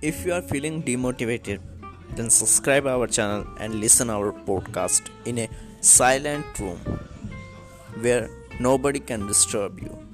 If you are feeling demotivated, then subscribe our channel and listen our podcast in a silent room where nobody can disturb you.